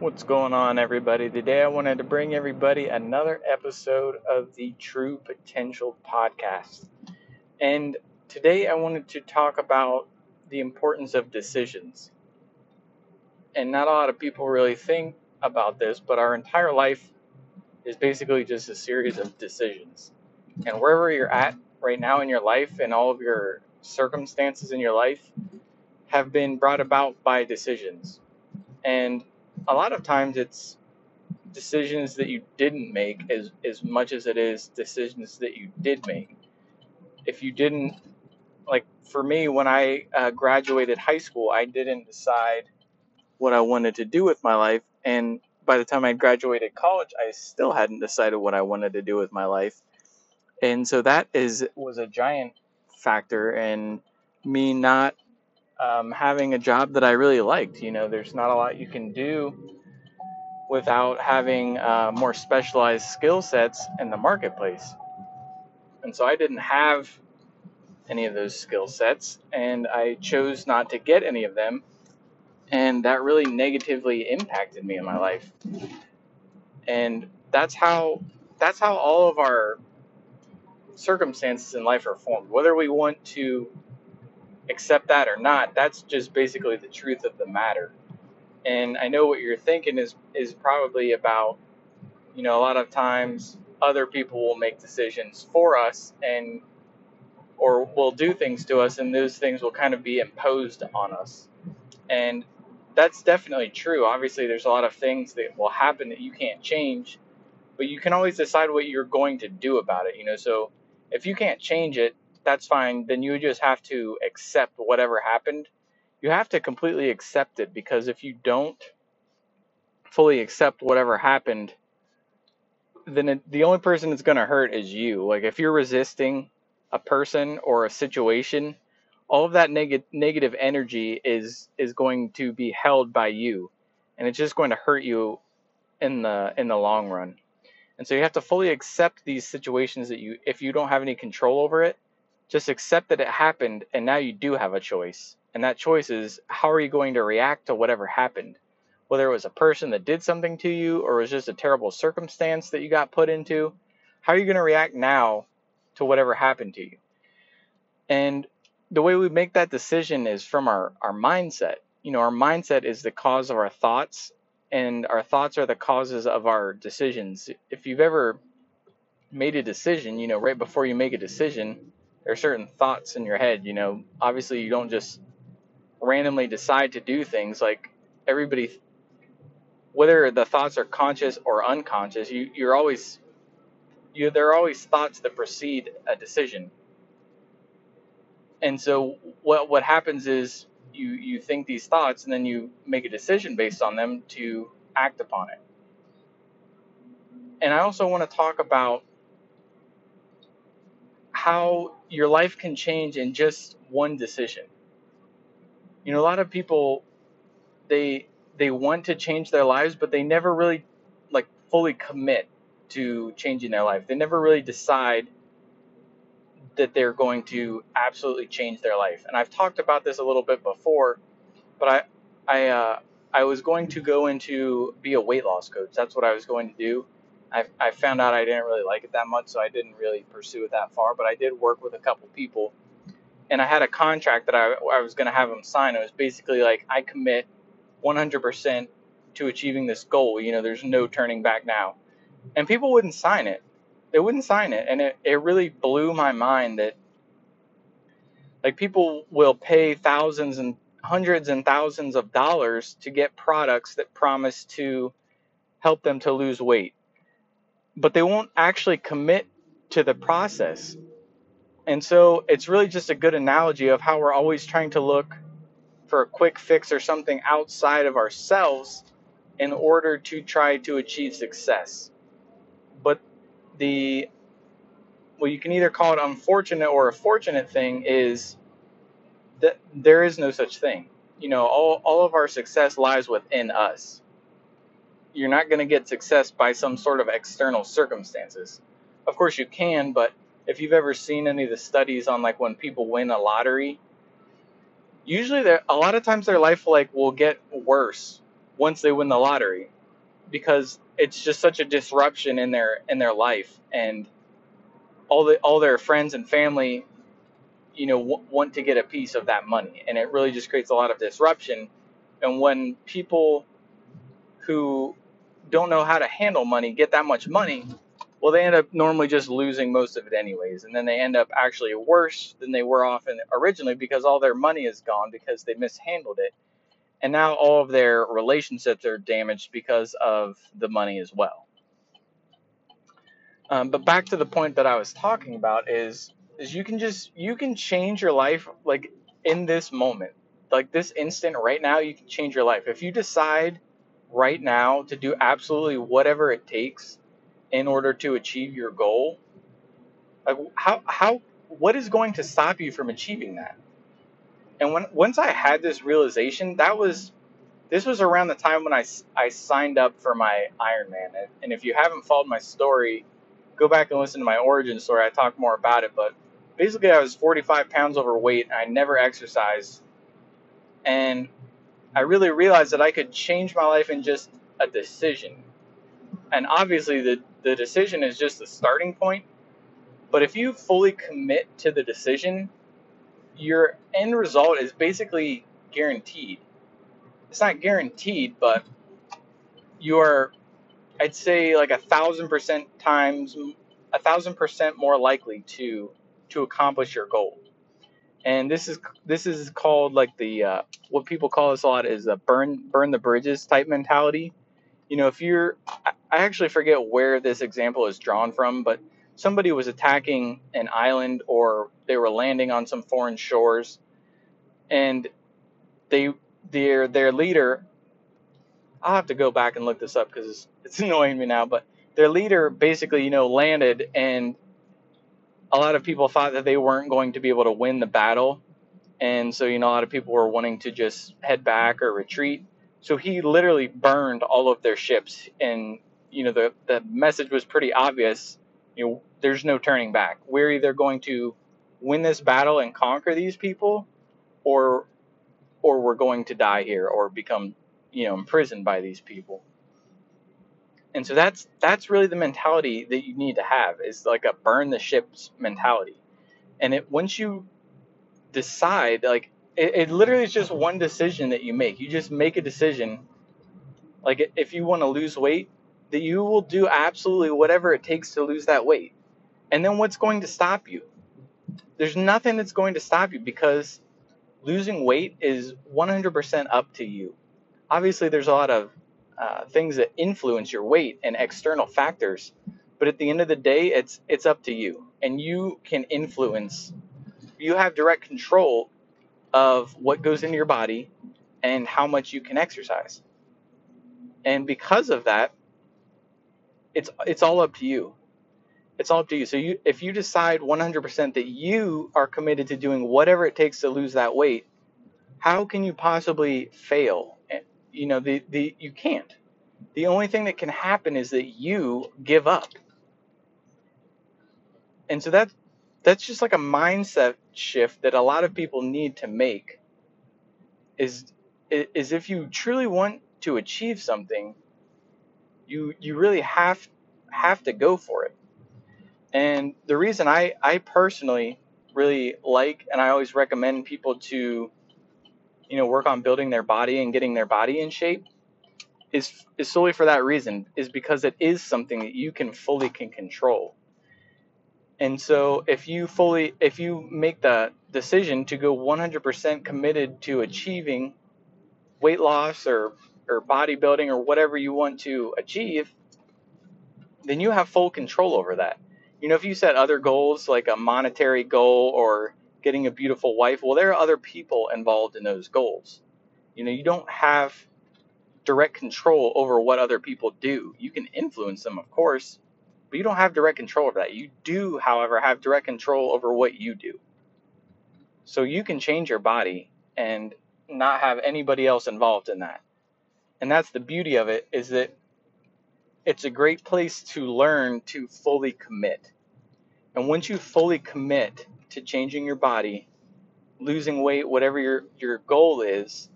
What's going on, everybody? Today, I wanted to bring everybody another episode of the True Potential Podcast. And today, I wanted to talk about the importance of decisions. And not a lot of people really think about this, but our entire life is basically just a series of decisions. And wherever you're at right now in your life and all of your circumstances in your life have been brought about by decisions. And a lot of times it's decisions that you didn't make as, as much as it is decisions that you did make. If you didn't, like for me, when I uh, graduated high school, I didn't decide what I wanted to do with my life. And by the time I graduated college, I still hadn't decided what I wanted to do with my life. And so that is was a giant factor in me not um, having a job that I really liked. You know, there's not a lot you can do without having uh, more specialized skill sets in the marketplace. And so I didn't have any of those skill sets, and I chose not to get any of them. And that really negatively impacted me in my life. And that's how that's how all of our circumstances in life are formed. Whether we want to accept that or not, that's just basically the truth of the matter. And I know what you're thinking is is probably about, you know, a lot of times other people will make decisions for us and or will do things to us and those things will kind of be imposed on us. And that's definitely true. Obviously there's a lot of things that will happen that you can't change, but you can always decide what you're going to do about it, you know. So if you can't change it, that's fine. Then you just have to accept whatever happened. You have to completely accept it because if you don't fully accept whatever happened, then it, the only person that's going to hurt is you. Like if you're resisting a person or a situation, all of that neg- negative energy is is going to be held by you, and it's just going to hurt you in the in the long run. And so you have to fully accept these situations that you if you don't have any control over it, just accept that it happened and now you do have a choice. And that choice is how are you going to react to whatever happened? Whether it was a person that did something to you or it was just a terrible circumstance that you got put into, how are you going to react now to whatever happened to you? And the way we make that decision is from our, our mindset. You know, our mindset is the cause of our thoughts, and our thoughts are the causes of our decisions. If you've ever made a decision, you know, right before you make a decision, there are certain thoughts in your head. You know, obviously you don't just randomly decide to do things. Like everybody, whether the thoughts are conscious or unconscious, you you're always you there are always thoughts that precede a decision. And so what what happens is you you think these thoughts and then you make a decision based on them to act upon it. And I also want to talk about how your life can change in just one decision. You know, a lot of people they they want to change their lives, but they never really like fully commit to changing their life. They never really decide that they're going to absolutely change their life. And I've talked about this a little bit before, but I I uh, I was going to go into be a weight loss coach. That's what I was going to do. I, I found out I didn't really like it that much, so I didn't really pursue it that far. But I did work with a couple people, and I had a contract that I, I was going to have them sign. It was basically like I commit 100% to achieving this goal. You know, there's no turning back now. And people wouldn't sign it. They wouldn't sign it, and it, it really blew my mind that like people will pay thousands and hundreds and thousands of dollars to get products that promise to help them to lose weight but they won't actually commit to the process. And so it's really just a good analogy of how we're always trying to look for a quick fix or something outside of ourselves in order to try to achieve success. But the well, you can either call it unfortunate or a fortunate thing is that there is no such thing. You know, all, all of our success lies within us you're not going to get success by some sort of external circumstances. Of course you can, but if you've ever seen any of the studies on like when people win a lottery, usually a lot of times their life like will get worse once they win the lottery because it's just such a disruption in their in their life and all the all their friends and family you know w- want to get a piece of that money and it really just creates a lot of disruption and when people who don't know how to handle money get that much money well they end up normally just losing most of it anyways. And then they end up actually worse than they were off often originally because all their money is gone because they mishandled it. And now all of their relationships are damaged because of the money as well. Um, but back to the point that i was talking about is is you can just you can change your life like in this moment. Like this instant right now you can change your life. If you decide right now to do absolutely whatever it takes in order to achieve your goal like how how what is going to stop you from achieving that? And when once i had this realization that was this was around the time when i, I signed up for my ironman. And, and if you haven't followed my story go back and listen to my origin story. I talk more about it but basically i was 45 pounds overweight i never exercised. And i really realized that i could change my life in just a decision. And obviously the, the decision is just the starting point. But if you fully commit to the decision your end result is basically guaranteed. It's not guaranteed but you are i'd say like a thousand percent times a thousand percent more likely to to accomplish your goal and this is this is called like the uh, what people call this a lot is a burn burn the bridges type mentality. You know if you're i actually forget where this example is drawn from but somebody was attacking an island or they were landing on some foreign shores and they their their leader i'll have to go back and look this up because it's annoying me now but their leader basically you know landed and a lot of people thought that they weren't going to be able to win the battle. And so, you know, a lot of people were wanting to just head back or retreat. So he literally burned all of their ships. And, you know, the, the message was pretty obvious. You know, there's no turning back. We're either going to win this battle and conquer these people or or we're going to die here or become, you know, imprisoned by these people and so that's that's really the mentality that you need to have is like a burn the ships mentality. And it once you decide like it, it literally is just one decision that you make. You just make a decision. Like if you want to lose weight that you will do absolutely whatever it takes to lose that weight. And then what's going to stop you? There's nothing that's going to stop you because losing weight is 100% up to you. Obviously there's a lot of uh, things that influence your weight and external factors. But at the end of the day, it's it's up to you, and you can influence. You have direct control of what goes into your body and how much you can exercise. And because of that, it's it's all up to you. It's all up to you. So you if you decide 100% that you are committed to doing whatever it takes to lose that weight, how can you possibly fail you know the, the you can't. The only thing that can happen is that you give up. And so that that's just like a mindset shift that a lot of people need to make is is if you truly want to achieve something you you really have have to go for it. And the reason i i personally really like and i always recommend people to you know work on building their body and getting their body in shape is is solely for that reason is because it is something that you can fully can control. And so if you fully if you make the decision to go 100% committed to achieving weight loss or or bodybuilding or whatever you want to achieve then you have full control over that. You know if you set other goals like a monetary goal or getting a beautiful wife. Well, there are other people involved in those goals. You know, you don't have direct control over what other people do. You can influence them, of course, but you don't have direct control over that. You do, however, have direct control over what you do. So you can change your body and not have anybody else involved in that. And that's the beauty of it is that it's a great place to learn to fully commit. And once you fully commit to changing your body, losing weight, whatever your, your goal is,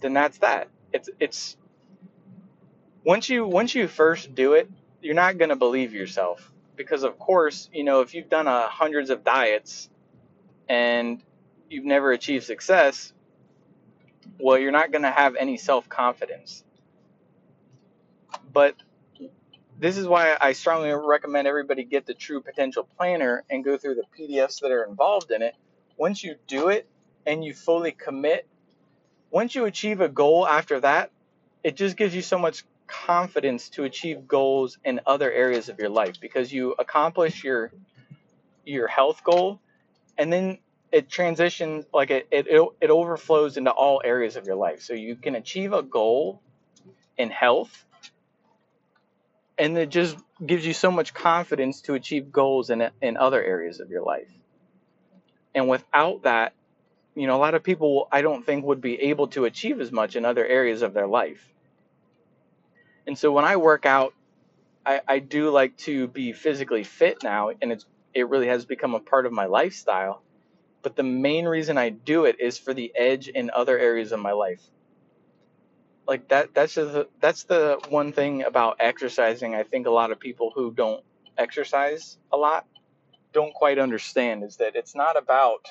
then that's that. It's it's once you once you first do it, you're not going to believe yourself because of course, you know, if you've done a hundreds of diets and you've never achieved success, well, you're not going to have any self-confidence. But this is why I strongly recommend everybody get the True Potential Planner and go through the PDFs that are involved in it. Once you do it and you fully commit, once you achieve a goal after that, it just gives you so much confidence to achieve goals in other areas of your life because you accomplish your your health goal and then it transitions like it, it it overflows into all areas of your life so you can achieve a goal in health and it just gives you so much confidence to achieve goals in in other areas of your life and without that you know a lot of people i don't think would be able to achieve as much in other areas of their life and so when I work out, I, I do like to be physically fit now, and it's it really has become a part of my lifestyle. But the main reason I do it is for the edge in other areas of my life. Like that that's the, that's the one thing about exercising I think a lot of people who don't exercise a lot don't quite understand is that it's not about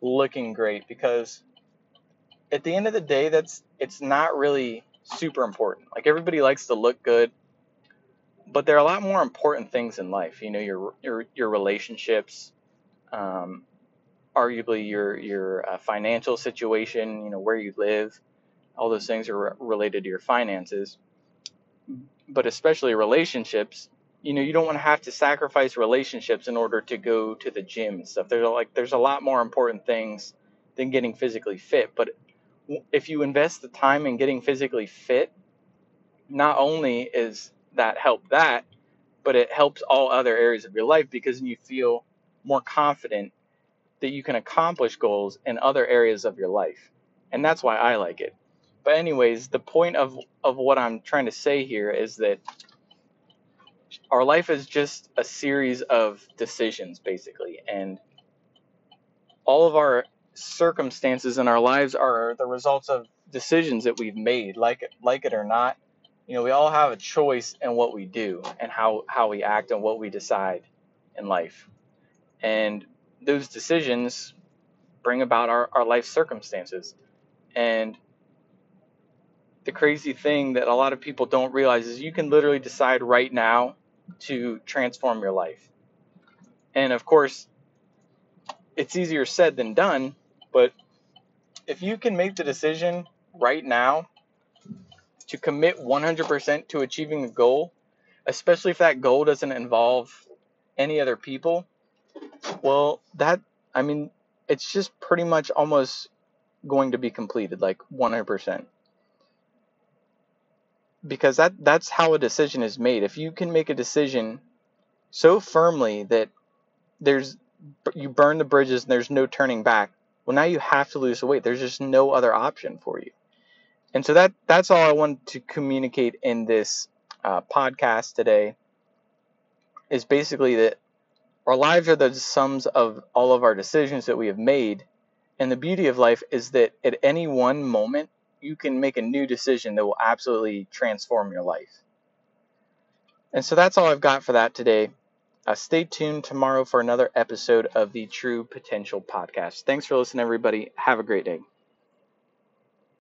looking great because at the end of the day that's it's not really super important. Like everybody likes to look good, but there are a lot more important things in life. You know, your your your relationships, um, arguably your your uh, financial situation. You know, where you live. All those things are re- related to your finances, but especially relationships. You know, you don't want to have to sacrifice relationships in order to go to the gym and stuff. There's like there's a lot more important things than getting physically fit. But if you invest the time in getting physically fit, not only is that help that, but it helps all other areas of your life because you feel more confident that you can accomplish goals in other areas of your life. And that's why I like it. But anyways, the point of of what I'm trying to say here is that our life is just a series of decisions basically and all of our circumstances in our lives are the results of decisions that we've made, like it, like it or not. You know, we all have a choice in what we do and how, how we act and what we decide in life. And those decisions bring about our, our life circumstances. And the crazy thing that a lot of people don't realize is you can literally decide right now to transform your life. And of course, it's easier said than done but if you can make the decision right now to commit 100% to achieving a goal, especially if that goal doesn't involve any other people, well, that, I mean, it's just pretty much almost going to be completed, like 100%. Because that, that's how a decision is made. If you can make a decision so firmly that there's, you burn the bridges and there's no turning back, well, now you have to lose the weight. There's just no other option for you. And so that that's all I wanted to communicate in this uh, podcast today. Is basically that our lives are the sums of all of our decisions that we have made, and the beauty of life is that at any one moment you can make a new decision that will absolutely transform your life. And so that's all I've got for that today. Uh, stay tuned tomorrow for another episode of the True Potential Podcast. Thanks for listening, everybody. Have a great day.